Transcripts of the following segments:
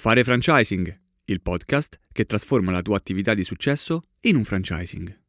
Fare franchising, il podcast che trasforma la tua attività di successo in un franchising.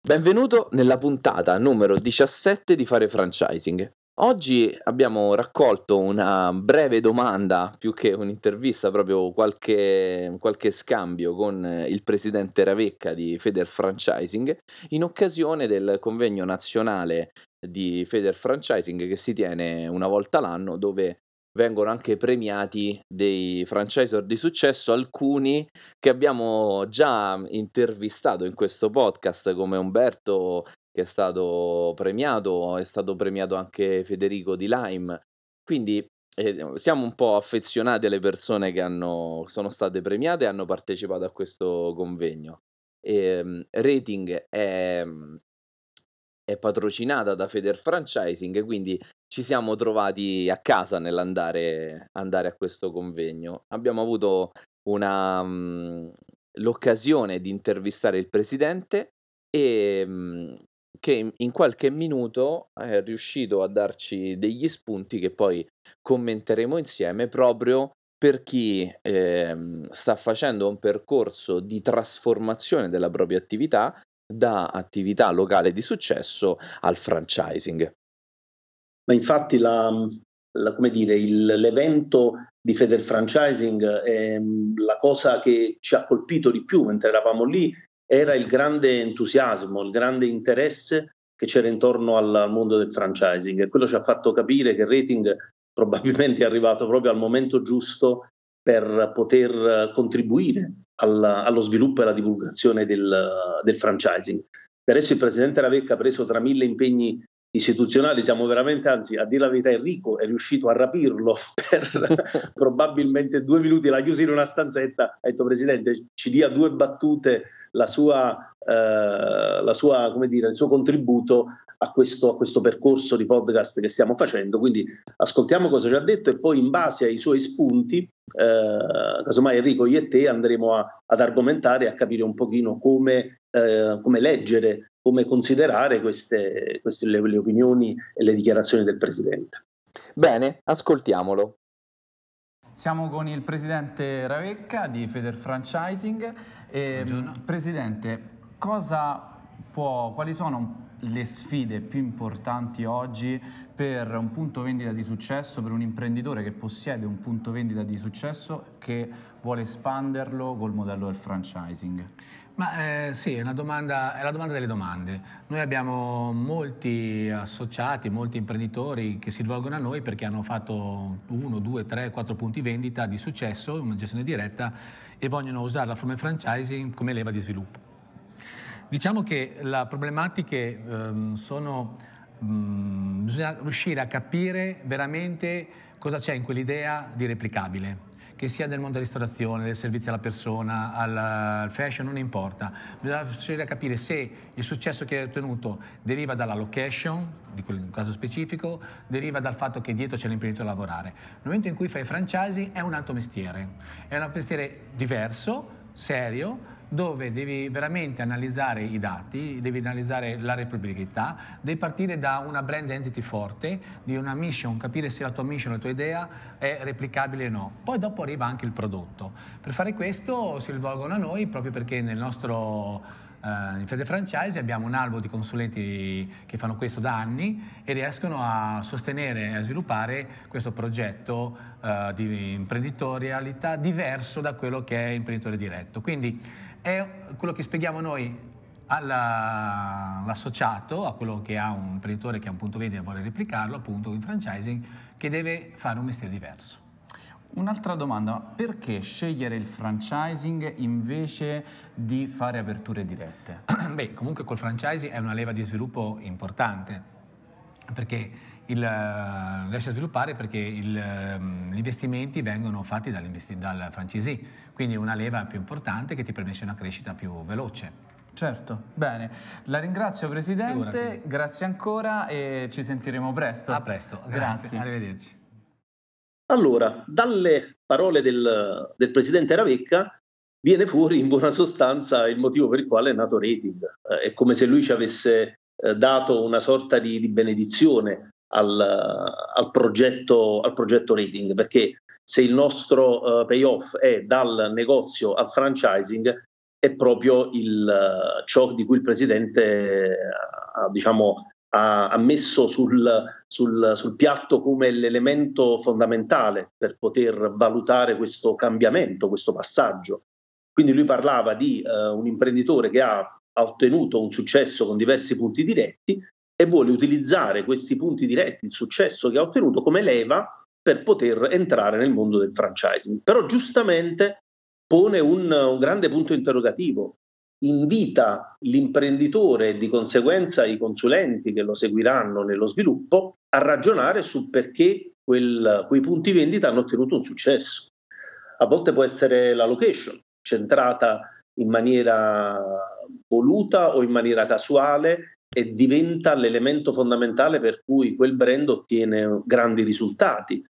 Benvenuto nella puntata numero 17 di Fare franchising. Oggi abbiamo raccolto una breve domanda, più che un'intervista, proprio qualche, qualche scambio con il presidente Ravecca di Feder Franchising in occasione del convegno nazionale di Feder Franchising che si tiene una volta l'anno dove vengono anche premiati dei franchisor di successo, alcuni che abbiamo già intervistato in questo podcast come Umberto che è stato premiato, è stato premiato anche Federico di Lime. Quindi eh, siamo un po' affezionati alle persone che hanno, sono state premiate e hanno partecipato a questo convegno. E, ehm, rating è, è patrocinata da Feder Franchising, quindi ci siamo trovati a casa nell'andare andare a questo convegno. Abbiamo avuto una, mh, l'occasione di intervistare il presidente e mh, che in qualche minuto è riuscito a darci degli spunti che poi commenteremo insieme proprio per chi eh, sta facendo un percorso di trasformazione della propria attività da attività locale di successo al franchising. Ma infatti la, la, dire, il, l'evento di Feder Franchising è la cosa che ci ha colpito di più mentre eravamo lì era il grande entusiasmo, il grande interesse che c'era intorno al mondo del franchising e quello ci ha fatto capire che il rating probabilmente è arrivato proprio al momento giusto per poter contribuire al, allo sviluppo e alla divulgazione del, del, franchising. Per adesso il Presidente Ravecca ha preso tra mille impegni istituzionali, siamo veramente, anzi a dire la verità Enrico è riuscito a rapirlo per probabilmente due minuti, l'ha chiuso in una stanzetta, ha detto Presidente ci dia due battute la sua, eh, la sua, come dire, il suo contributo a questo, a questo, percorso di podcast che stiamo facendo. Quindi ascoltiamo cosa ci ha detto e poi in base ai suoi spunti, eh, casomai Enrico, io e te andremo a, ad argomentare e a capire un pochino come, eh, come leggere, come considerare queste, queste le, le opinioni e le dichiarazioni del Presidente. Bene, ascoltiamolo. Siamo con il presidente Ravecca di Feder Franchising. E, presidente, può, quali sono le sfide più importanti oggi per un punto vendita di successo, per un imprenditore che possiede un punto vendita di successo che vuole espanderlo col modello del franchising? Ma eh, sì, è, domanda, è la domanda delle domande. Noi abbiamo molti associati, molti imprenditori che si rivolgono a noi perché hanno fatto uno, due, tre, quattro punti vendita di successo, una gestione diretta e vogliono usare la forma franchising come leva di sviluppo. Diciamo che le problematiche ehm, sono, mh, mm, bisogna riuscire a capire veramente cosa c'è in quell'idea di replicabile che sia nel mondo della ristorazione, del servizio alla persona, al, fashion, non importa. Bisogna riuscire a capire se il successo che hai ottenuto deriva dalla location, di quel caso specifico, deriva dal fatto che dietro c'è l'imprenditore a lavorare. Nel momento in cui fai franchising è un altro mestiere, è un mestiere diverso, serio, dove devi veramente analizzare i dati, devi analizzare la replicabilità, devi partire da una brand entity forte, di una mission, capire se la tua mission, la tua idea è replicabile o no. Poi dopo arriva anche il prodotto. Per fare questo si rivolgono a noi proprio perché nel nostro Uh, in Fede Franchise abbiamo un albo di consulenti che fanno questo da anni e riescono a sostenere e a sviluppare questo progetto uh, di imprenditorialità diverso da quello che è imprenditore diretto. Quindi è quello che spieghiamo noi all'associato, a quello che ha un imprenditore che ha un punto vendita e vuole replicarlo, appunto in franchising, che deve fare un mestiere diverso. Un'altra domanda, perché scegliere il franchising invece di fare aperture dirette? Beh, comunque col franchising è una leva di sviluppo importante, perché il, riesce a sviluppare perché il, ehm, gli investimenti vengono fatti dal franchisee, quindi una leva più importante che ti permette una crescita più veloce. Certo, bene. La ringrazio Presidente, Figurati. grazie ancora e ci sentiremo presto. A presto, grazie. grazie. Arrivederci. Allora, dalle parole del, del Presidente Ravecca viene fuori in buona sostanza il motivo per il quale è nato Rating. Eh, è come se lui ci avesse eh, dato una sorta di, di benedizione al, al, progetto, al, progetto, Rating, perché se il nostro uh, payoff è dal negozio al franchising, è proprio il, uh, ciò di cui il Presidente uh, diciamo, ha, messo sul, sul, sul, piatto come l'elemento fondamentale per poter valutare questo cambiamento, questo passaggio. Quindi lui parlava di un imprenditore che ha ottenuto un successo con diversi punti diretti e vuole utilizzare questi punti diretti, il successo che ha ottenuto come leva per poter entrare nel mondo del franchising. Però giustamente pone un, un grande punto interrogativo, invita l'imprenditore e di conseguenza i consulenti che lo seguiranno nello sviluppo a ragionare su perché quel, quei punti vendita hanno ottenuto un successo. A volte può essere la location, centrata in maniera voluta o in maniera casuale e diventa l'elemento fondamentale per cui quel brand ottiene grandi risultati.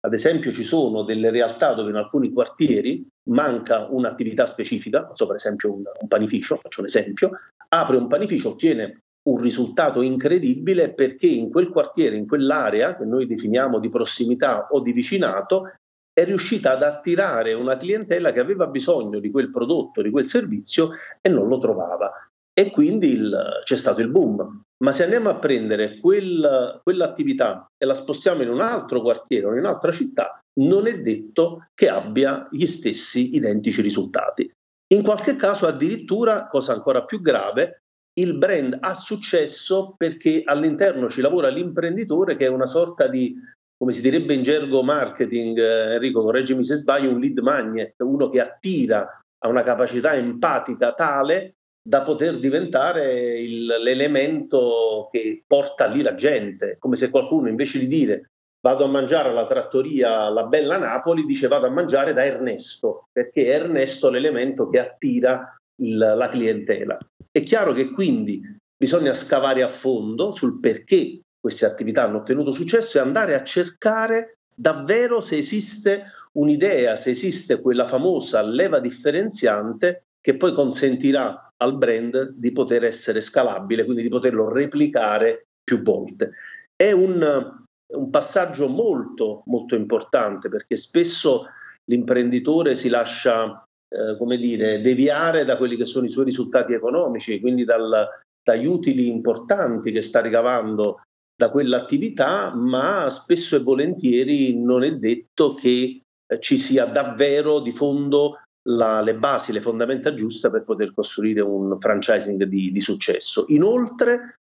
Ad esempio ci sono delle realtà dove in alcuni quartieri manca un'attività specifica, so per esempio un, un panificio, faccio un esempio, apre un panificio, ottiene un risultato incredibile perché in quel quartiere, in quell'area che noi definiamo di prossimità o di vicinato, è riuscita ad attirare una clientela che aveva bisogno di quel prodotto, di quel servizio e non lo trovava. E quindi il, c'è stato il boom. Ma se andiamo a prendere quel, quell'attività e la spostiamo in un altro quartiere o in un'altra città, non è detto che abbia gli stessi identici risultati. In qualche caso addirittura, cosa ancora più grave, il brand ha successo perché all'interno ci lavora l'imprenditore che è una sorta di, come si direbbe in gergo marketing, eh, Enrico, correggimi se sbaglio, un lead magnet, uno che attira a una capacità empatica tale da poter diventare il, l'elemento che porta lì la gente, come se qualcuno invece di dire vado a mangiare alla trattoria La Bella Napoli, dice vado a mangiare da Ernesto, perché è Ernesto l'elemento che attira il, la clientela. È chiaro che quindi bisogna scavare a fondo sul perché queste attività hanno ottenuto successo e andare a cercare davvero se esiste un'idea, se esiste quella famosa leva differenziante che poi consentirà al brand di poter essere scalabile, quindi di poterlo replicare più volte. È un, un passaggio molto, molto importante perché spesso l'imprenditore si lascia, eh, come dire, deviare da quelli che sono i suoi risultati economici, quindi dal, dagli utili importanti che sta ricavando da quell'attività, ma spesso e volentieri non è detto che eh, ci sia davvero di fondo la, le basi, le fondamenta giuste per poter costruire un franchising di, di successo. Inoltre,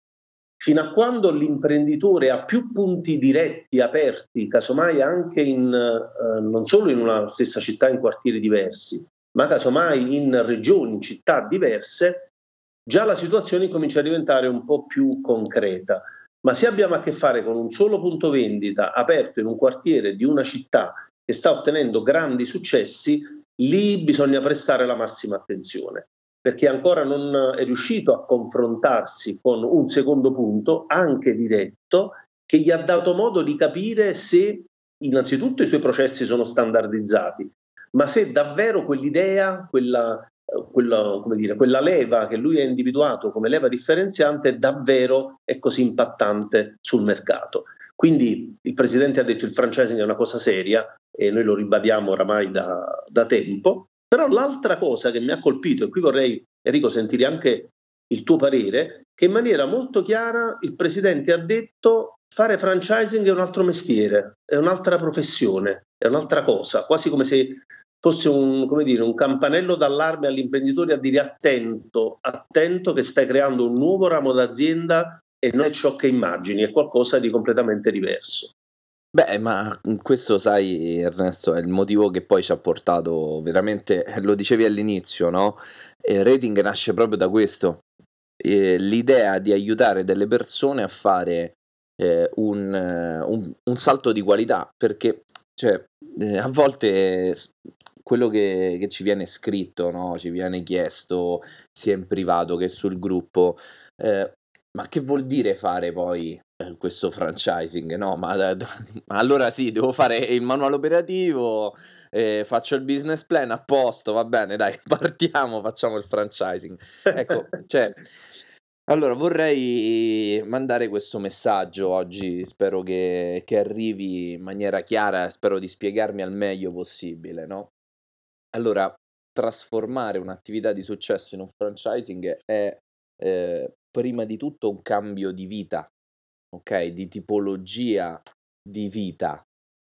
fino a quando l'imprenditore ha più punti diretti aperti, casomai anche in, eh, non solo in una stessa città, in quartieri diversi, ma casomai in regioni, in città diverse, già la situazione comincia a diventare un po' più concreta. Ma se abbiamo a che fare con un solo punto vendita aperto in un quartiere di una città che sta ottenendo grandi successi, lì bisogna prestare la massima attenzione perché ancora non è riuscito a confrontarsi con un secondo punto, anche diretto, che gli ha dato modo di capire se innanzitutto i suoi processi sono standardizzati, ma se davvero quell'idea, quella, quella, dire, quella leva che lui ha individuato come leva differenziante davvero è così impattante sul mercato. Quindi il Presidente ha detto il franchising è una cosa seria e noi lo ribadiamo oramai da, da tempo, però l'altra cosa che mi ha colpito, e qui vorrei Enrico sentire anche il tuo parere, che in maniera molto chiara il Presidente ha detto fare franchising è un altro mestiere, è un'altra professione, è un'altra cosa, quasi come se fosse un, dire, un campanello d'allarme all'imprenditore a dire attento, attento che stai creando un nuovo ramo d'azienda e non è ciò che immagini, è qualcosa di completamente diverso. Beh, ma questo sai, Ernesto, è il motivo che poi ci ha portato veramente, lo dicevi all'inizio, no? Il rating nasce proprio da questo, eh, l'idea di aiutare delle persone a fare eh, un, un, un, salto di qualità, perché cioè, eh, a volte quello che, che, ci viene scritto, no? ci viene chiesto sia in privato che sul gruppo, eh, ma che vuol dire fare poi eh, questo franchising, no? Ma, da, da, allora sì, devo fare il manuale operativo, eh, faccio il business plan a posto, va bene, dai, partiamo, facciamo il franchising. Ecco, cioè, allora vorrei mandare questo messaggio oggi, spero che, che arrivi in maniera chiara, spero di spiegarmi al meglio possibile, no? Allora, trasformare un'attività di successo in un franchising è eh, prima di tutto un cambio di vita, ok? Di tipologia di vita.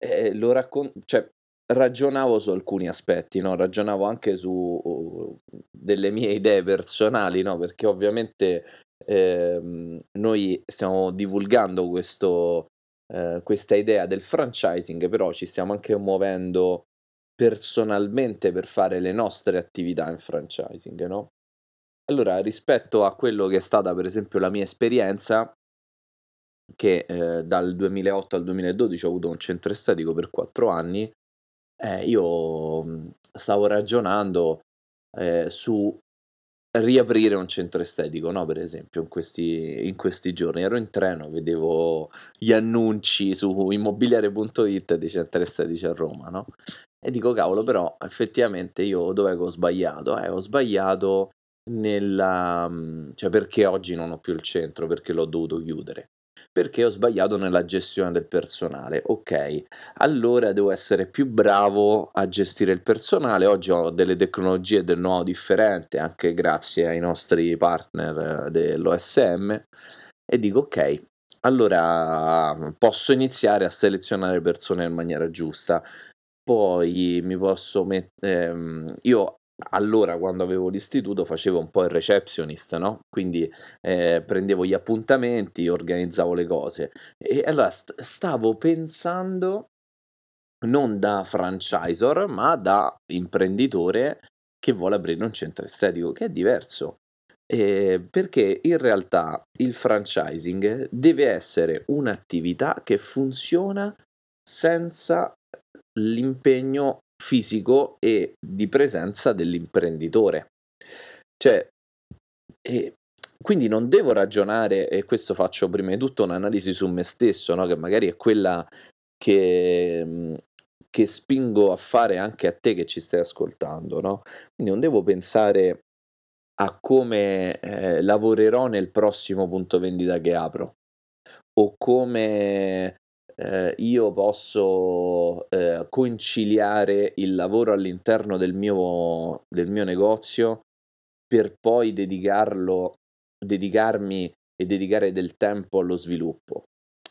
Eh, lo raccon- cioè, ragionavo su alcuni aspetti, no? Ragionavo anche su uh, delle mie idee personali, no? Perché ovviamente eh, noi stiamo divulgando questo, eh, questa idea del franchising, però ci stiamo anche muovendo personalmente per fare le nostre attività in franchising, no? Allora, rispetto a quello che è stata per esempio la mia esperienza, che eh, dal 2008 al 2012 ho avuto un centro estetico per quattro anni, eh, io stavo ragionando eh, su riaprire un centro estetico, no? Per esempio, in questi, in questi giorni ero in treno, vedevo gli annunci su immobiliare.it dei centri estetici a Roma, no? E dico, cavolo, però effettivamente io dov'è che ho sbagliato? Eh, ho sbagliato nella... Mhmm, cioè perché oggi non ho più il centro, perché l'ho dovuto chiudere? Perché ho sbagliato nella gestione del personale. Ok, allora devo essere più bravo a gestire il personale. Oggi ho delle tecnologie del nuovo differente, anche grazie ai nostri partner eh, dell'OSM, e dico ok, allora posso iniziare a selezionare persone in maniera giusta poi mi posso mettere... Ehm, io allora quando avevo l'istituto facevo un po' il receptionist, no? Quindi eh, prendevo gli appuntamenti, organizzavo le cose. E allora st- stavo pensando non da franchisor, ma da imprenditore che vuole aprire un centro estetico, che è diverso. Eh, perché in realtà il franchising deve essere un'attività che funziona senza l'impegno fisico e di presenza dell'imprenditore. Cioè, e quindi non devo ragionare, e questo faccio prima di tutto un'analisi su me stesso, no? che magari è quella che, che, spingo a fare anche a te che ci stai ascoltando. No? Quindi non devo pensare a come eh, lavorerò nel prossimo punto vendita che apro o come eh, io posso eh, conciliare il lavoro all'interno del mio, del mio negozio per poi dedicarlo, dedicarmi e dedicare del tempo allo sviluppo.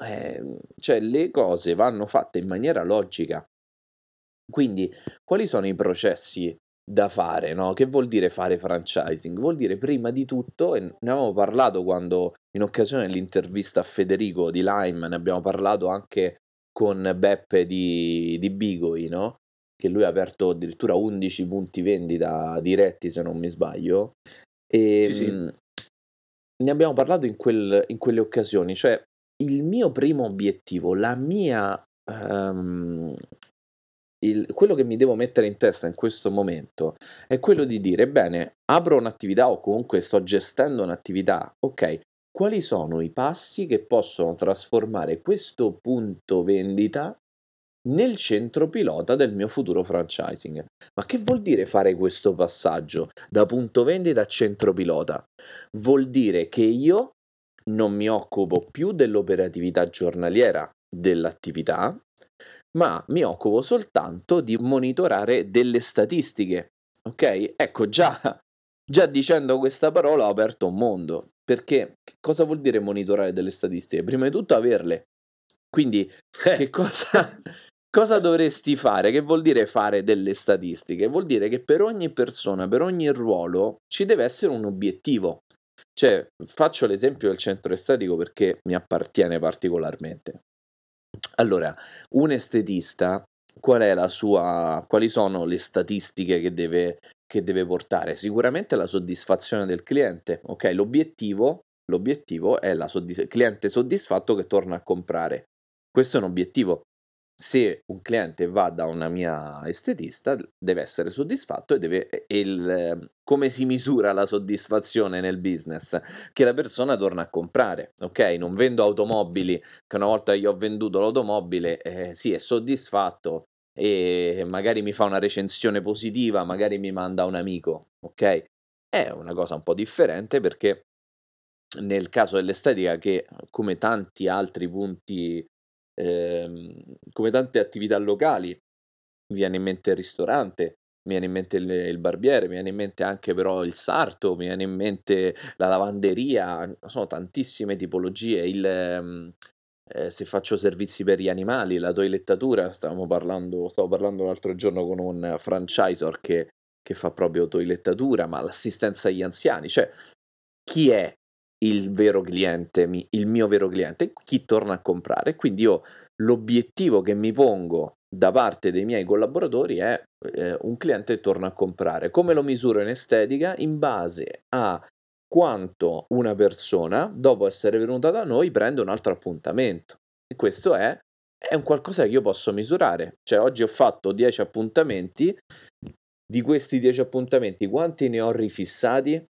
Eh, cioè le cose vanno fatte in maniera logica. Quindi, quali sono i processi da fare, no? Che vuol dire fare franchising? Vuol dire prima di tutto, e ne avevamo parlato quando in occasione dell'intervista a Federico di Lime, ne abbiamo parlato anche con Beppe di, di Bigoi, no? Che lui ha aperto addirittura 11 punti vendita diretti, se non mi sbaglio. E sì, sì. Ehm, ne abbiamo parlato in, quel, in quelle occasioni, cioè il mio primo obiettivo, la mia um, il, quello che mi devo mettere in testa in questo momento è quello di dire, bene, apro un'attività o comunque sto gestendo un'attività, ok, quali sono i passi che possono trasformare questo punto vendita nel centro pilota del mio futuro franchising. Ma che vuol dire fare questo passaggio da punto vendita a centro pilota? Vuol dire che io non mi occupo più dell'operatività giornaliera dell'attività, ma mi occupo soltanto di monitorare delle statistiche. Ok? Ecco, già, già dicendo questa parola ho aperto un mondo. Perché cosa vuol dire monitorare delle statistiche? Prima di tutto averle. Quindi, eh. che cosa, cosa dovresti fare? Che vuol dire fare delle statistiche? Vuol dire che per ogni persona, per ogni ruolo, ci deve essere un obiettivo. Cioè, faccio l'esempio del centro estetico perché mi appartiene particolarmente. Allora, un estetista, qual è la sua, quali sono le statistiche che deve, che deve portare? Sicuramente la soddisfazione del cliente, ok? L'obiettivo, l'obiettivo è il soddisf- cliente soddisfatto che torna a comprare. Questo è un obiettivo. Se un cliente va da una mia estetista deve essere soddisfatto e deve e il, come si misura la soddisfazione nel business? Che la persona torna a comprare, ok? Non vendo automobili che una volta io ho venduto l'automobile, eh, sì, è soddisfatto e magari mi fa una recensione positiva, magari mi manda un amico, ok? È una cosa un po' differente perché nel caso dell'estetica che come tanti altri punti ehm, come tante attività locali, mi viene in mente il ristorante, mi viene in mente il, il barbiere, mi viene in mente anche però il sarto, mi viene in mente la lavanderia, sono tantissime tipologie, il, ehm, eh, se faccio servizi per gli animali, la toilettatura, stavamo parlando, stavo parlando l'altro giorno con un franchisor che, che fa proprio toilettatura, ma l'assistenza agli anziani, cioè chi è il vero cliente, il mio vero cliente, chi torna a comprare. Quindi io l'obiettivo che mi pongo da parte dei miei collaboratori è eh, un cliente torna a comprare. Come lo misuro in estetica? In base a quanto una persona, dopo essere venuta da noi, prende un altro appuntamento. E questo è, è un qualcosa che io posso misurare. Cioè, oggi ho fatto 10 appuntamenti, di questi 10 appuntamenti, quanti ne ho rifissati?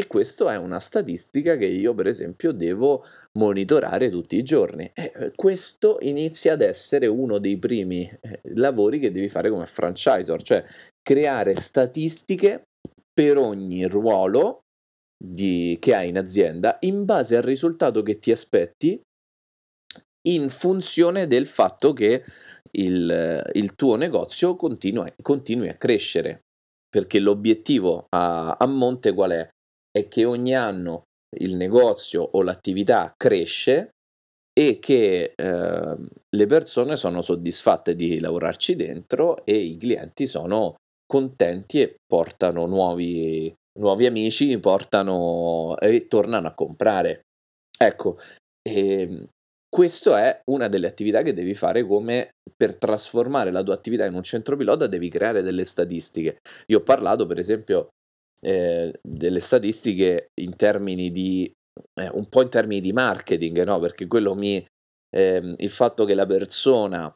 E questa è una statistica che io, per esempio, devo monitorare tutti i giorni. E eh, questo inizia ad essere uno dei primi eh, lavori che devi fare come franchisor, cioè creare statistiche per ogni ruolo di, che hai in azienda in base al risultato che ti aspetti in funzione del fatto che il, il tuo negozio continua, continui a crescere. Perché l'obiettivo a, a monte qual è? È che ogni anno il negozio o l'attività cresce e che eh, le persone sono soddisfatte di lavorarci dentro e i clienti sono contenti e portano nuovi, nuovi amici, portano e tornano a comprare. Ecco, e ehm, questa è una delle attività che devi fare come per trasformare la tua attività in un centro pilota devi creare delle statistiche. Io ho parlato per esempio eh, delle statistiche in termini di eh, un po' in termini di marketing, no? Perché quello mi eh, il fatto che la persona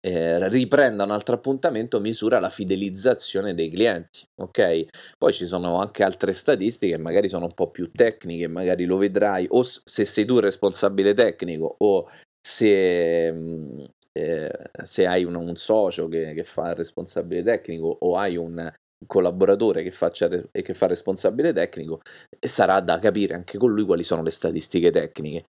eh, riprenda un altro appuntamento misura la fidelizzazione dei clienti, ok? Poi ci sono anche altre statistiche, magari sono un po' più tecniche, magari lo vedrai o se sei tu il responsabile tecnico o se, mm, eh, se hai un, un socio che, che, fa il responsabile tecnico o hai un, collaboratore che, faccia e che fa responsabile tecnico e sarà da capire anche con lui quali sono le statistiche tecniche.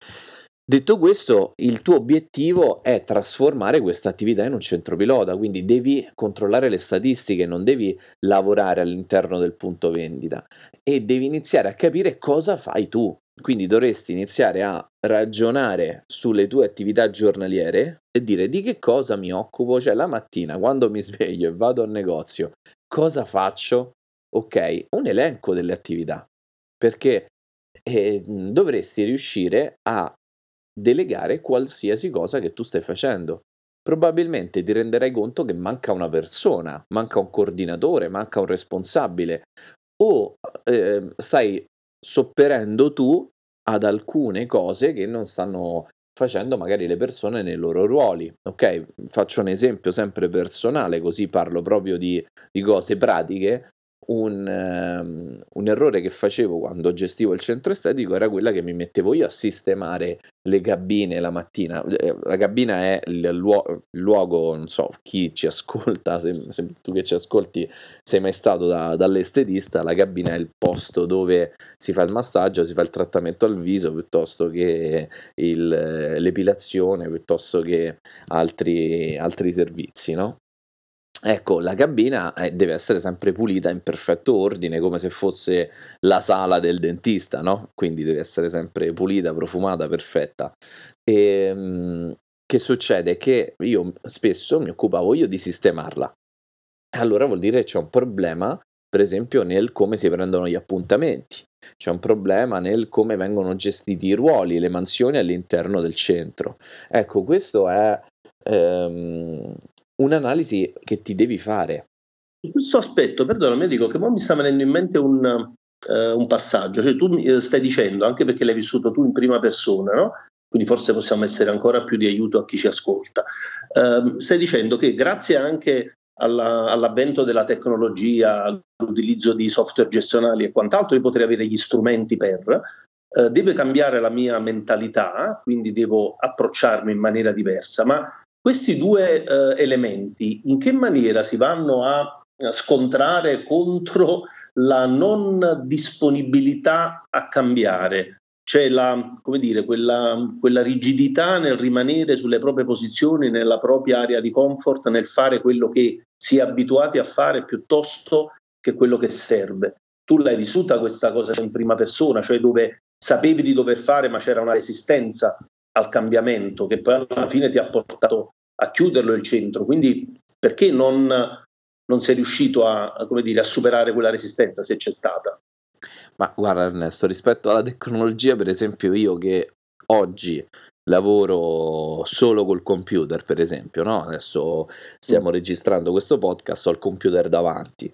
Detto questo, il tuo obiettivo è trasformare questa attività in un centro pilota, quindi devi controllare le statistiche, non devi lavorare all'interno del punto vendita e devi iniziare a capire cosa fai tu. Quindi dovresti iniziare a ragionare sulle tue attività giornaliere e dire di che cosa mi occupo, cioè la mattina quando mi sveglio e vado al negozio, cosa faccio? Ok, un elenco delle attività, perché eh, dovresti riuscire a delegare qualsiasi cosa che tu stai facendo. Probabilmente ti renderai conto che manca una persona, manca un coordinatore, manca un responsabile o eh, stai sopperendo tu ad alcune cose che non stanno facendo magari le persone nei loro ruoli. Ok, faccio un esempio sempre personale, così parlo proprio di, di cose pratiche un, um, un, errore che facevo quando gestivo il centro estetico era quella che mi mettevo io a sistemare le cabine la mattina. Eh, la cabina è il, luo- luogo, non so chi ci ascolta, se, se, tu che ci ascolti sei mai stato da, dall'estetista, la cabina è il posto dove si fa il massaggio, si fa il trattamento al viso piuttosto che il, l'epilazione, piuttosto che altri, altri servizi, no? Ecco, la cabina eh, deve essere sempre pulita in perfetto ordine, come se fosse la sala del dentista, no? Quindi deve essere sempre pulita, profumata, perfetta. E, ehm, che succede? Che io spesso mi occupavo io di sistemarla. Allora vuol dire che c'è un problema, per esempio, nel come si prendono gli appuntamenti. C'è un problema nel come vengono gestiti i ruoli, le mansioni all'interno del centro. Ecco, questo è ehm, un'analisi che ti devi fare. In questo aspetto, perdonami, dico che mi sta venendo in mente un, uh, un passaggio, cioè tu uh, stai dicendo, anche perché l'hai vissuto tu in prima persona, no? quindi forse possiamo essere ancora più di aiuto a chi ci ascolta. Eh, stai dicendo che grazie anche alla, all'avvento della tecnologia, all'utilizzo di software gestionali e quant'altro, io potrei avere gli strumenti per, eh, deve cambiare la mia mentalità, quindi devo approcciarmi in maniera diversa, ma questi due eh, elementi in che maniera si vanno a scontrare contro la non disponibilità a cambiare? C'è la, dire, quella, quella rigidità nel rimanere sulle proprie posizioni, nella propria area di comfort, nel fare quello che si è abituati a fare piuttosto che quello che serve. Tu l'hai vissuta questa cosa in prima persona, cioè dove sapevi di dover fare ma c'era una resistenza al cambiamento che poi alla fine ti ha portato a chiuderlo il centro. Quindi perché non, non sei riuscito a, dire, a superare quella resistenza se c'è stata? Ma guarda Ernesto, rispetto alla tecnologia, per esempio io che oggi lavoro solo col computer, per esempio, no? Adesso stiamo mm. registrando questo podcast, ho il computer davanti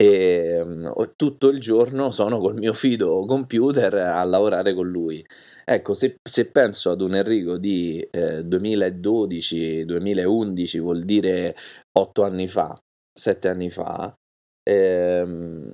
e um, tutto il giorno sono col mio fido computer a lavorare con lui. Ecco, se, se penso ad un Enrico di eh, 2012-2011, vuol dire 8 anni fa, 7 anni fa, ehm,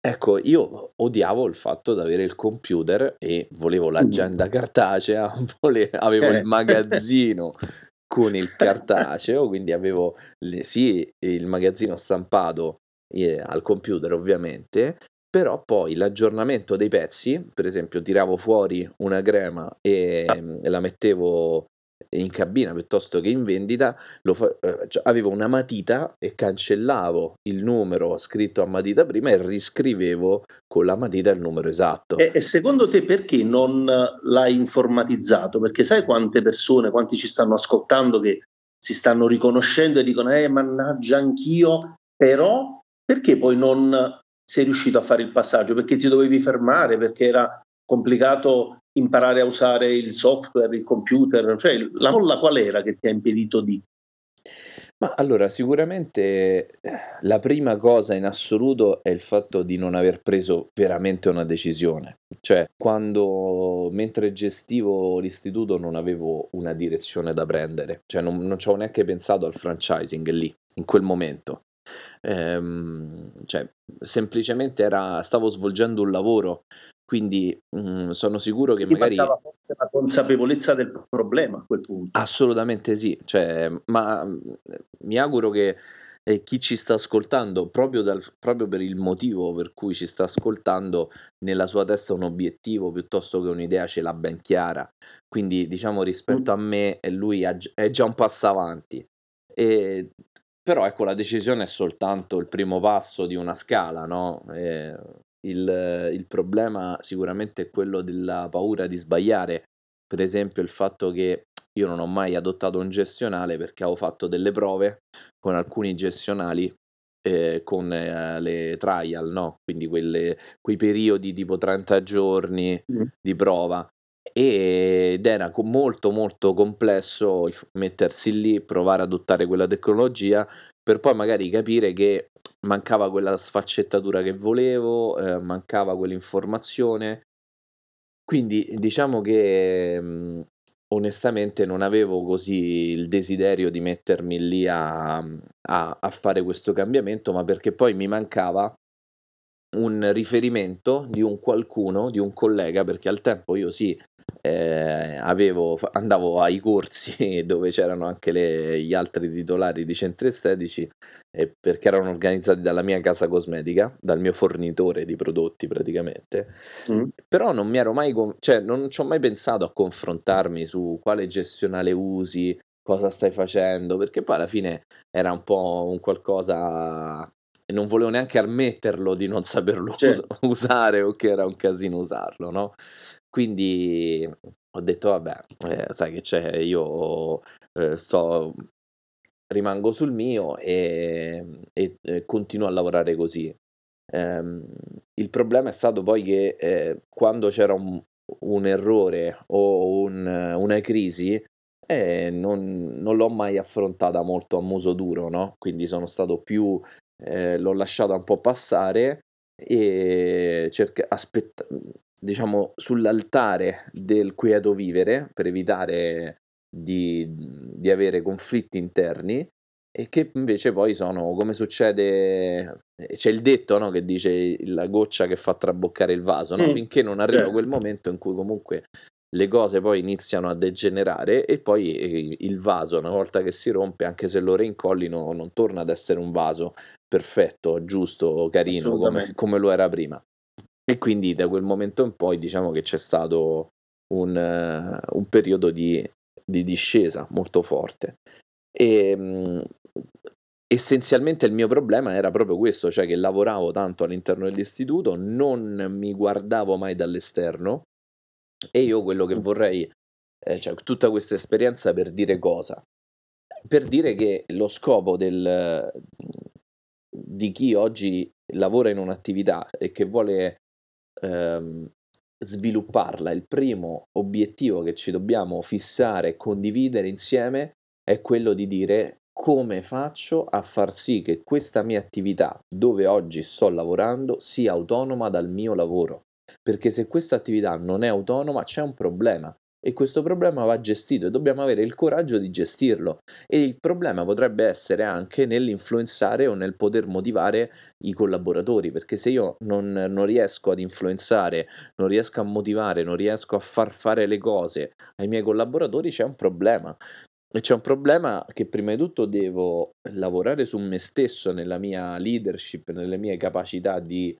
Ecco, io odiavo il fatto di avere il computer e volevo l'agenda cartacea, vole- avevo il eh. magazzino con il cartaceo, quindi avevo le- sì il magazzino stampato eh, al computer ovviamente, però poi l'aggiornamento dei pezzi, per esempio tiravo fuori una crema e, e la mettevo in cabina piuttosto che in vendita, fa- eh, cioè, avevo una matita e cancellavo il numero scritto a matita prima e riscrivevo con la matita il numero esatto. E, e secondo te perché non l'hai informatizzato? Perché sai quante persone, quanti ci stanno ascoltando che si stanno riconoscendo e dicono eh mannaggia anch'io, però perché poi non sei riuscito a fare il passaggio? Perché ti dovevi fermare, perché era complicato imparare a usare il software, il computer, cioè la molla qual era che ti ha impedito di? Ma allora, sicuramente la prima cosa in assoluto è il fatto di non aver preso veramente una decisione. Cioè, quando mentre gestivo l'istituto non avevo una direzione da prendere, cioè non, non ci avevo neanche pensato al franchising lì, in quel momento. Ehm, cioè, semplicemente era, stavo svolgendo un lavoro quindi mh, mhmm, sono sicuro che Ti magari... forse la consapevolezza del problema a quel punto. Assolutamente sì, cioè, ma mhmm, mi auguro che eh, chi ci sta ascoltando, proprio, dal, proprio, per il motivo per cui ci sta ascoltando, nella sua testa un obiettivo piuttosto che un'idea ce l'ha ben chiara. Quindi diciamo rispetto mm. a me lui è già un passo avanti. E, però ecco la decisione è soltanto il primo passo di una scala, no? E, il, il problema sicuramente è quello della paura di sbagliare, per esempio il fatto che io non ho mai adottato un gestionale perché avevo fatto delle prove con alcuni gestionali eh, con eh, le trial, no? quindi quelle, quei periodi tipo 30 giorni mm. di prova ed era molto molto complesso mettersi lì, provare ad adottare quella tecnologia per poi magari capire che mancava quella sfaccettatura che volevo, eh, mancava quell'informazione. Quindi diciamo che mh, onestamente non avevo così il desiderio di mettermi lì a, a, a fare questo cambiamento, ma perché poi mi mancava un riferimento di un qualcuno, di un collega, perché al tempo io sì, eh, avevo, andavo ai corsi dove c'erano anche le, gli altri titolari di centri estetici eh, perché erano organizzati dalla mia casa cosmetica, dal mio fornitore di prodotti praticamente. Mm. Però non mi ero mai, cioè non ci ho mai pensato a confrontarmi su quale gestionale usi, cosa stai facendo, perché poi alla fine era un po' un qualcosa e non volevo neanche ammetterlo di non saperlo certo. usare o che era un casino usarlo, no? Quindi ho detto, vabbè, eh, sai che c'è, io eh, sto, rimango sul mio e, e, e continuo a lavorare così. Eh, il problema è stato poi che eh, quando c'era un, un errore o un, una crisi, eh, non, non, l'ho mai affrontata molto a muso duro, no? Quindi sono stato più, eh, l'ho lasciata un po' passare e cerca, aspetta, diciamo, sull'altare del quieto vivere per evitare di, di avere conflitti interni e che invece poi sono come succede c'è il detto no, che dice la goccia che fa traboccare il vaso no? mm. finché non arriva certo. quel momento in cui comunque le cose poi iniziano a degenerare e poi eh, il vaso una volta che si rompe anche se lo reincollino non torna ad essere un vaso perfetto giusto carino come, come lo era prima e quindi da quel momento in poi diciamo che c'è stato un, uh, un periodo di, di, discesa molto forte. E, um, essenzialmente il mio problema era proprio questo, cioè che lavoravo tanto all'interno dell'istituto, non mi guardavo mai dall'esterno e io quello che vorrei, eh, cioè tutta questa esperienza per dire cosa? Per dire che lo scopo del, di chi oggi lavora in un'attività e che vuole ehm, svilupparla. Il primo obiettivo che ci dobbiamo fissare e condividere insieme è quello di dire come faccio a far sì che questa mia attività, dove oggi sto lavorando, sia autonoma dal mio lavoro. Perché se questa attività non è autonoma c'è un problema e questo problema va gestito e dobbiamo avere il coraggio di gestirlo. E il problema potrebbe essere anche nell'influenzare o nel poter motivare i collaboratori perché se io non, non riesco ad influenzare, non riesco a motivare, non riesco a far fare le cose ai miei collaboratori c'è un problema. E c'è un problema che prima di tutto devo lavorare su me stesso, nella mia leadership, nelle mie capacità di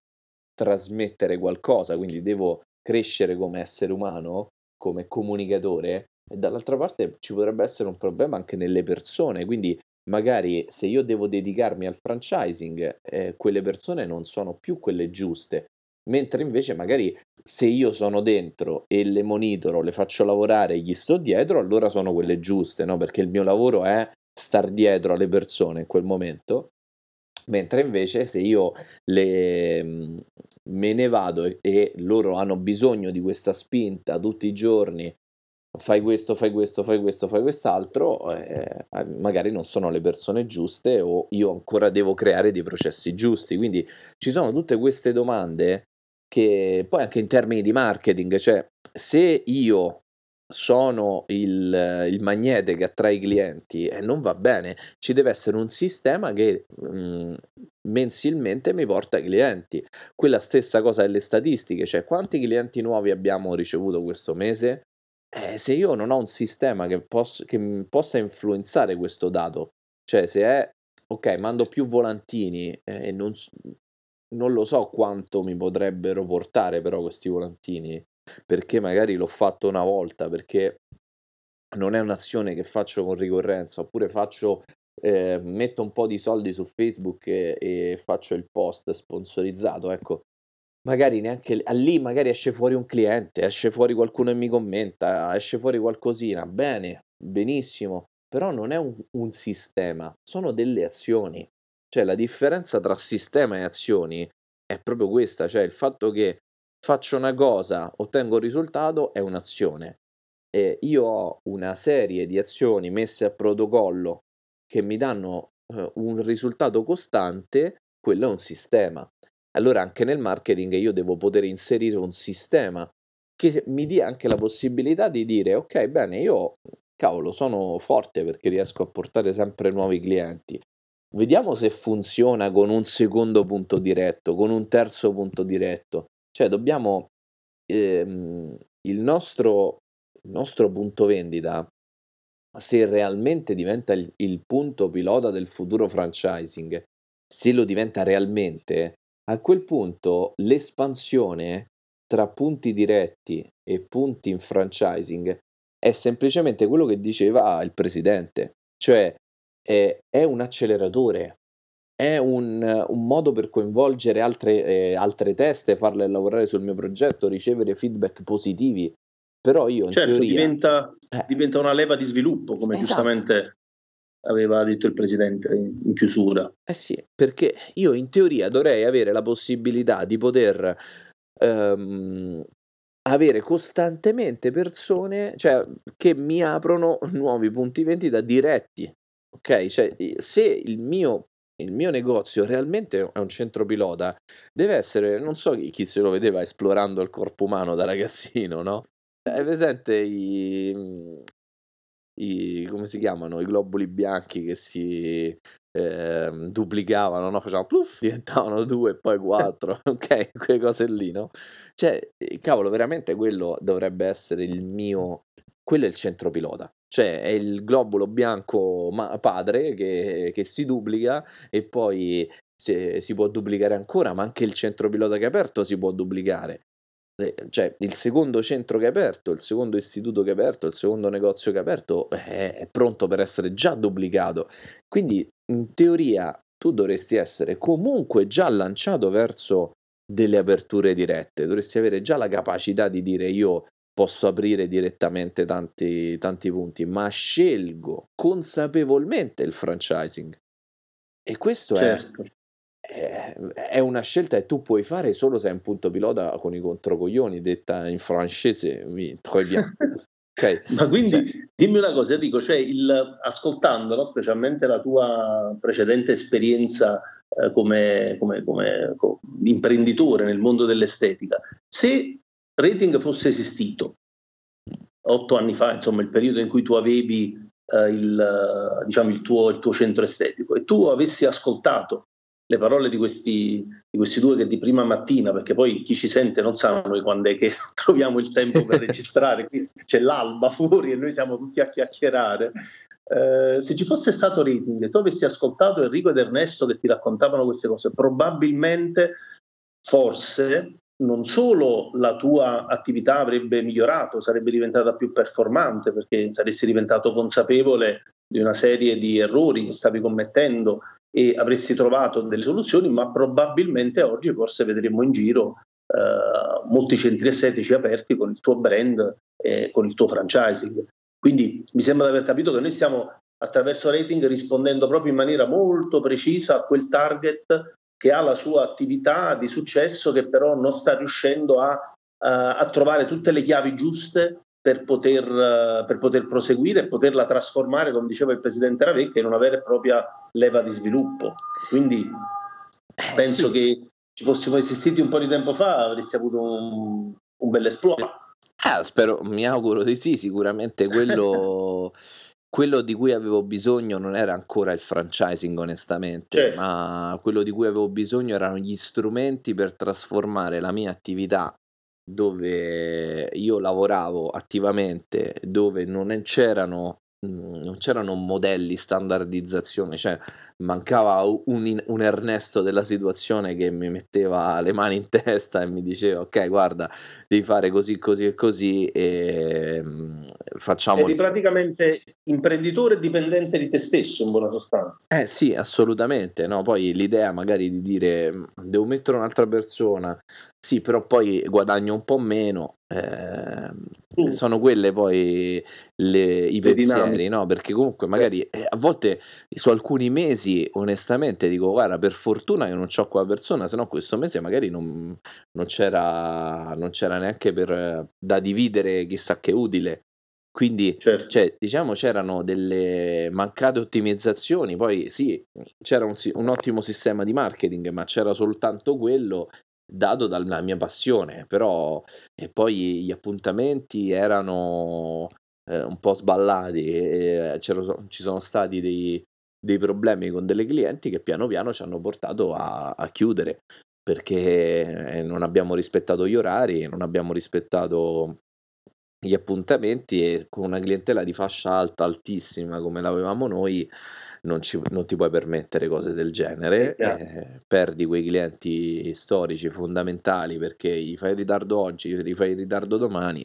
trasmettere qualcosa, quindi devo crescere come essere umano come comunicatore dall'altra parte ci potrebbe essere un problema anche nelle persone, quindi magari se io devo dedicarmi al franchising, eh, quelle persone non sono più quelle giuste, mentre invece magari se io sono dentro e le monitoro, le faccio lavorare e gli sto dietro, allora sono quelle giuste, no? Perché il mio lavoro è star dietro alle persone in quel momento mentre invece se io le, mm, me ne vado e, loro hanno bisogno di questa spinta tutti i giorni fai questo, fai questo, fai questo, fai quest'altro, eh, magari non sono le persone giuste o io ancora devo creare dei processi giusti. Quindi ci sono tutte queste domande che poi anche in termini di marketing, cioè se io sono il, il, magnete che attrae i clienti e non va bene, ci deve essere un sistema che mh, mm, mensilmente mi porta clienti. Quella stessa cosa delle statistiche, cioè quanti clienti nuovi abbiamo ricevuto questo mese? Eh, se io non ho un sistema che, poss- che possa influenzare questo dato, cioè se è ok, mando più volantini e eh, non, non lo so quanto mi potrebbero portare però questi volantini perché magari l'ho fatto una volta, perché non è un'azione che faccio con ricorrenza, oppure faccio, eh, metto un po' di soldi su Facebook e, e faccio il post sponsorizzato, ecco, magari neanche lì magari esce fuori un cliente, esce fuori qualcuno che mi commenta, esce fuori qualcosina, bene, benissimo, però non è un, un sistema, sono delle azioni. Cioè la differenza tra sistema e azioni è proprio questa, cioè il fatto che faccio una cosa, ottengo un risultato, è un'azione. E io ho una serie di azioni messe a protocollo che mi danno eh, un risultato costante, quello è un sistema. Allora anche nel marketing io devo poter inserire un sistema che mi dia anche la possibilità di dire ok, bene, io cavolo, sono forte perché riesco a portare sempre nuovi clienti. Vediamo se funziona con un secondo punto diretto, con un terzo punto diretto. Cioè dobbiamo, ehm, il nostro, il nostro punto vendita, se realmente diventa il, il punto pilota del futuro franchising, se lo diventa realmente, a quel punto l'espansione tra punti diretti e punti in franchising è semplicemente quello che diceva il presidente, cioè è, è un acceleratore, è un, un modo per coinvolgere altre, eh, altre teste, farle lavorare sul mio progetto, ricevere feedback positivi. Però io in certo, teoria... diventa, eh. diventa una leva di sviluppo, come esatto. giustamente aveva detto il presidente in chiusura. Eh sì, perché io in teoria dovrei avere la possibilità di poter um, avere costantemente persone cioè, che mi aprono nuovi punti vendita diretti. Ok, cioè se il mio il mio negozio realmente è un centro pilota, deve essere, non so chi se lo vedeva esplorando il corpo umano da ragazzino, no? È presente i, i come si chiamano? I globuli bianchi che si eh, duplicavano, no? Facevano puff, diventavano due e poi quattro, ok? Quelle cose lì, no? Cioè, eh, cavolo, veramente quello dovrebbe essere il mio, quello è il centro pilota. Cioè è il globulo bianco padre che, che si duplica e poi si, può duplicare ancora, ma anche il centro pilota che è aperto si può duplicare cioè il secondo centro che è aperto, il secondo istituto che è aperto, il secondo negozio che è aperto è, è pronto per essere già duplicato. Quindi in teoria tu dovresti essere comunque già lanciato verso delle aperture dirette, dovresti avere già la capacità di dire io posso aprire direttamente tanti, tanti punti, ma scelgo consapevolmente il franchising. E questo certo. è, è una scelta che tu puoi fare solo se hai un punto pilota con i controcoglioni, detta in francese, très bien. Okay. Ma quindi cioè, dimmi una cosa Enrico, cioè il, ascoltando no, specialmente la tua precedente esperienza eh, come, come, come, come, imprenditore nel mondo dell'estetica, se Rating fosse esistito otto anni fa, insomma il periodo in cui tu avevi eh, il, diciamo, il, tuo, il tuo centro estetico e tu avessi ascoltato le parole di questi, di questi, due che di prima mattina, perché poi chi ci sente non sa noi quando è che troviamo il tempo per registrare, qui c'è l'alba fuori e noi siamo tutti a chiacchierare. Eh, se ci fosse stato rating e tu avessi ascoltato Enrico ed Ernesto che ti raccontavano queste cose, probabilmente, forse, non solo la tua attività avrebbe migliorato, sarebbe diventata più performante perché saresti diventato consapevole di una serie di errori che stavi commettendo e avresti trovato delle soluzioni, ma probabilmente oggi forse vedremo in giro eh, molti centri estetici aperti con il tuo brand e con il tuo franchising. Quindi mi sembra di aver capito che noi stiamo attraverso rating rispondendo proprio in maniera molto precisa a quel target che ha la sua attività di successo che però non sta riuscendo a, a, a trovare tutte le chiavi giuste per poter, per poter, proseguire e poterla trasformare, come diceva il presidente Ravecchia, in una vera e propria leva di sviluppo. Quindi eh, penso sì. che ci fossimo esistiti un po' di tempo fa, avresti avuto un, un bel esploit. Ah, spero, mi auguro di sì, sicuramente quello, quello di cui avevo bisogno non era ancora il franchising onestamente, certo. ma quello di cui avevo bisogno erano gli strumenti per trasformare la mia attività dove io lavoravo attivamente, dove non c'erano non c'erano modelli, standardizzazione, cioè mancava un, un, Ernesto della situazione che mi metteva le mani in testa e mi diceva ok guarda devi fare così così e così e mhmm, facciamo... Eri praticamente imprenditore dipendente di te stesso in buona sostanza. Eh sì assolutamente, no? poi l'idea magari di dire mhmm, devo mettere un'altra persona, sì però poi guadagno un po' meno, eh, mm. sono quelle poi le, i le pensieri, no? Perché comunque magari eh, a volte su alcuni mesi onestamente dico guarda per fortuna che non ho qua persona, se no questo mese magari non, non, c'era, non c'era neanche per, da dividere chissà che utile. Quindi certo. cioè, diciamo c'erano delle mancate ottimizzazioni, poi sì, c'era un, un ottimo sistema di marketing, ma c'era soltanto quello dato dalla mia passione, però e poi gli appuntamenti erano eh, un po' sballati, e ci sono stati dei, dei, problemi con delle clienti che piano piano ci hanno portato a, a chiudere perché eh, non abbiamo rispettato gli orari, non abbiamo rispettato gli appuntamenti e con una clientela di fascia alta altissima come l'avevamo noi non, ci, non ti puoi permettere cose del genere, eh, perdi quei clienti storici fondamentali perché gli fai ritardo oggi, gli fai ritardo domani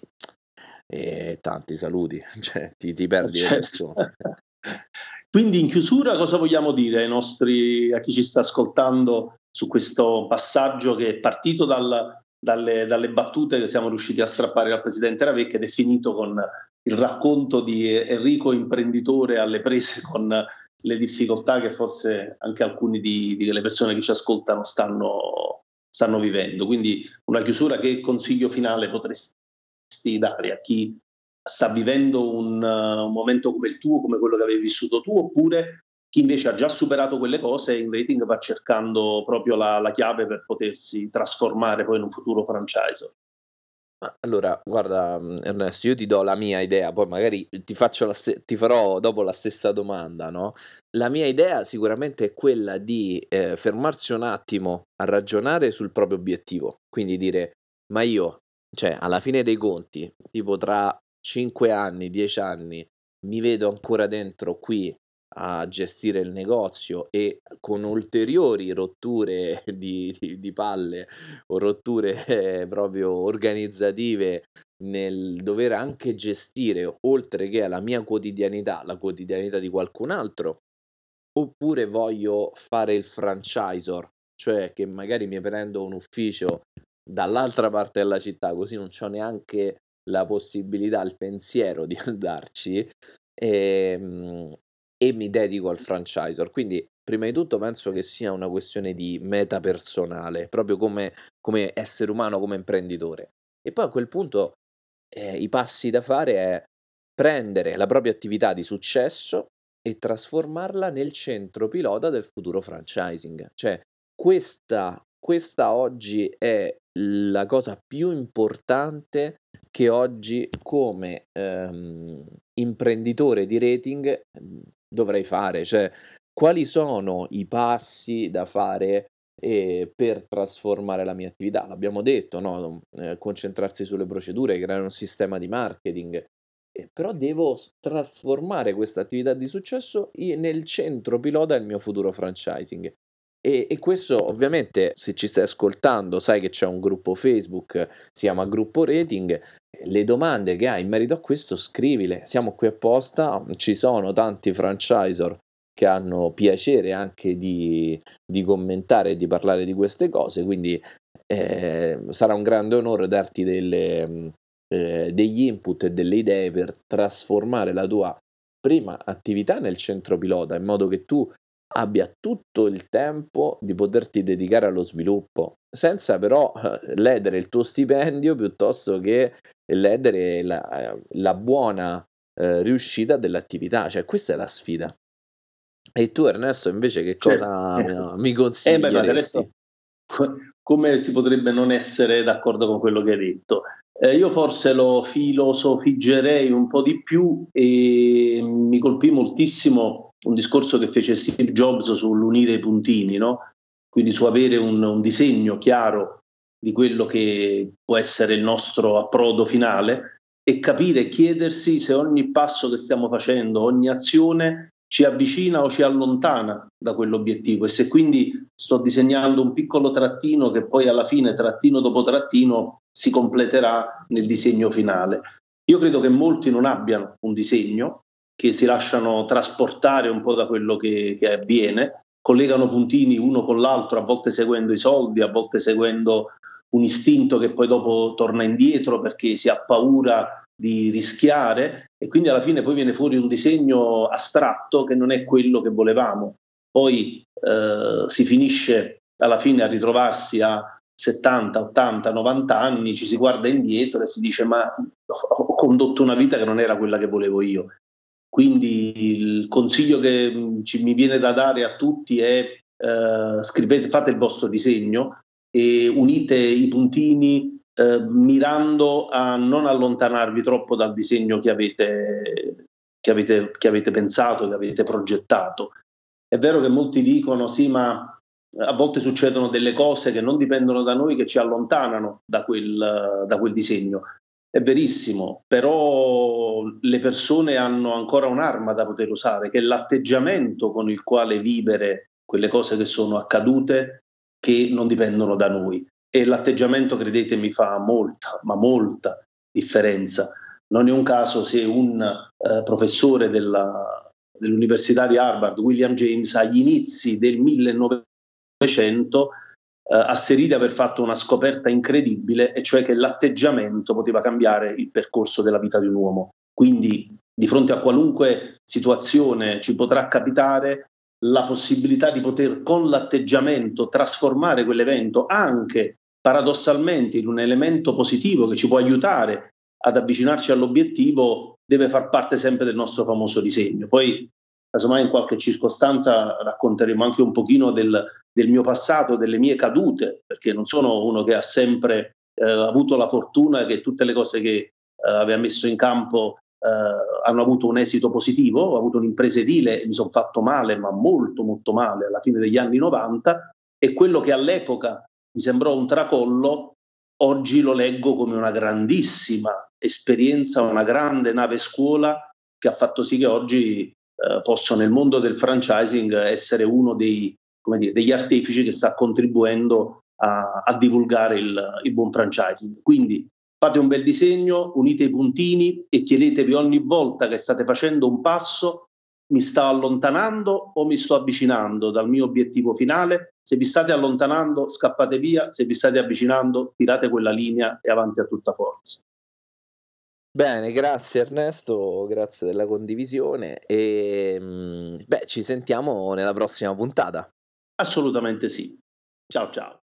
e tanti saluti, cioè ti, ti perdi certo. le persone. Quindi in chiusura cosa vogliamo dire ai nostri, a chi ci sta ascoltando su questo passaggio che è partito dal, dalle, dalle, battute che siamo riusciti a strappare dal Presidente Ravecchia ed è finito con il racconto di Enrico imprenditore alle prese con le difficoltà che forse anche alcune delle persone che ci ascoltano stanno, stanno vivendo. Quindi una chiusura, che consiglio finale potresti dare a chi sta vivendo un, uh, un, momento come il tuo, come quello che avevi vissuto tu, oppure chi invece ha già superato quelle cose in rating va cercando proprio la, la chiave per potersi trasformare poi in un futuro franchisor. Allora, guarda mm, Ernesto, io ti do la mia idea, poi magari ti, st- ti farò dopo la stessa domanda, no? La mia idea sicuramente è quella di eh, fermarsi un attimo a ragionare sul proprio obiettivo, quindi dire, ma io, cioè, alla fine dei conti, tipo tra 5 anni, 10 anni, mi vedo ancora dentro qui a gestire il negozio e con ulteriori rotture di, di, di palle o rotture eh, proprio organizzative nel dover anche gestire oltre che alla mia quotidianità la quotidianità di qualcun altro oppure voglio fare il franchisor cioè che magari mi prendo un ufficio dall'altra parte della città così non ho neanche la possibilità, il pensiero di andarci e, ehm, e mi dedico al franchisor. Quindi, prima di tutto, penso che sia una questione di meta personale, proprio come, come essere umano, come imprenditore. E poi a quel punto eh, i passi da fare è prendere la propria attività di successo e trasformarla nel centro pilota del futuro franchising. Cioè, questa, questa oggi è la cosa più importante che oggi come ehm, imprenditore di rating dovrei fare, cioè quali sono i passi da fare eh, per trasformare la mia attività. L'abbiamo detto, no? eh, concentrarsi sulle procedure, creare un sistema di marketing, eh, però devo trasformare questa attività di successo nel centro pilota del mio futuro franchising. E, e, questo ovviamente se ci stai ascoltando sai che c'è un gruppo Facebook, si chiama Gruppo Rating, le domande che hai in merito a questo scrivile, siamo qui apposta, ci sono tanti franchisor che hanno piacere anche di, di commentare e di parlare di queste cose, quindi eh, sarà un grande onore darti delle, eh, degli input e delle idee per trasformare la tua prima attività nel centro pilota in modo che tu abbia tutto il tempo di poterti dedicare allo sviluppo, senza però eh, ledere il tuo stipendio piuttosto che ledere la, la buona eh, riuscita dell'attività. Cioè, questa è la sfida. E tu, Ernesto, invece, che certo. cosa eh, mi consiglieresti? Eh, beh, come si potrebbe non essere d'accordo con quello che hai detto? Eh, io forse lo filosofiggerei un po' di più e mi colpì moltissimo un discorso che fece Steve Jobs sull'unire i puntini, no? quindi su avere un, un disegno chiaro di quello che può essere il nostro approdo finale e capire e chiedersi se ogni passo che stiamo facendo, ogni azione ci avvicina o ci allontana da quell'obiettivo e se quindi sto disegnando un piccolo trattino che poi alla fine, trattino dopo trattino, si completerà nel disegno finale. Io credo che molti non abbiano un disegno, che si lasciano trasportare un po' da quello che, che avviene, collegano puntini uno con l'altro, a volte seguendo i soldi, a volte seguendo un istinto che poi dopo torna indietro perché si ha paura di rischiare e quindi alla fine poi viene fuori un disegno astratto che non è quello che volevamo. Poi eh, si finisce alla fine a ritrovarsi a 70, 80, 90 anni, ci si guarda indietro e si dice ma ho condotto una vita che non era quella che volevo io. Quindi il consiglio che ci, mi viene da dare a tutti è eh, scrivete, fate il vostro disegno e unite i puntini eh, mirando a non allontanarvi troppo dal disegno che avete, che, avete, che avete pensato, che avete progettato. È vero che molti dicono sì, ma a volte succedono delle cose che non dipendono da noi, che ci allontanano da quel, da quel disegno. È verissimo, però le persone hanno ancora un'arma da poter usare, che è l'atteggiamento con il quale vivere quelle cose che sono accadute che non dipendono da noi. E l'atteggiamento, credetemi, fa molta, ma molta differenza. Non è un caso se un eh, professore della, dell'Università di Harvard, William James, agli inizi del 1900 eh, asserì di aver fatto una scoperta incredibile, e cioè che l'atteggiamento poteva cambiare il percorso della vita di un uomo. Quindi, di fronte a qualunque situazione ci potrà capitare, la possibilità di poter con l'atteggiamento trasformare quell'evento anche paradossalmente in un elemento positivo che ci può aiutare ad avvicinarci all'obiettivo deve far parte sempre del nostro famoso disegno. Poi casomai in qualche circostanza racconteremo anche un pochino del, del mio passato, delle mie cadute, perché non sono uno che ha sempre eh, avuto la fortuna che tutte le cose che eh, aveva messo in campo eh, hanno avuto un esito positivo, ho avuto un'impresa edile mi sono fatto male, ma molto molto male alla fine degli anni 90 e quello che all'epoca mi sembrò un tracollo, oggi lo leggo come una grandissima esperienza, una grande nave scuola che ha fatto sì che oggi eh, posso nel mondo del franchising essere uno dei, dire, degli artefici che sta contribuendo a, a divulgare il, il buon franchising. Quindi fate un bel disegno, unite i puntini e chiedetevi ogni volta che state facendo un passo mi sto allontanando o mi sto avvicinando dal mio obiettivo finale? Se vi state allontanando, scappate via, se vi state avvicinando, tirate quella linea e avanti a tutta forza. Bene, grazie Ernesto, grazie della condivisione e mm, beh, ci sentiamo nella prossima puntata. Assolutamente sì. Ciao ciao.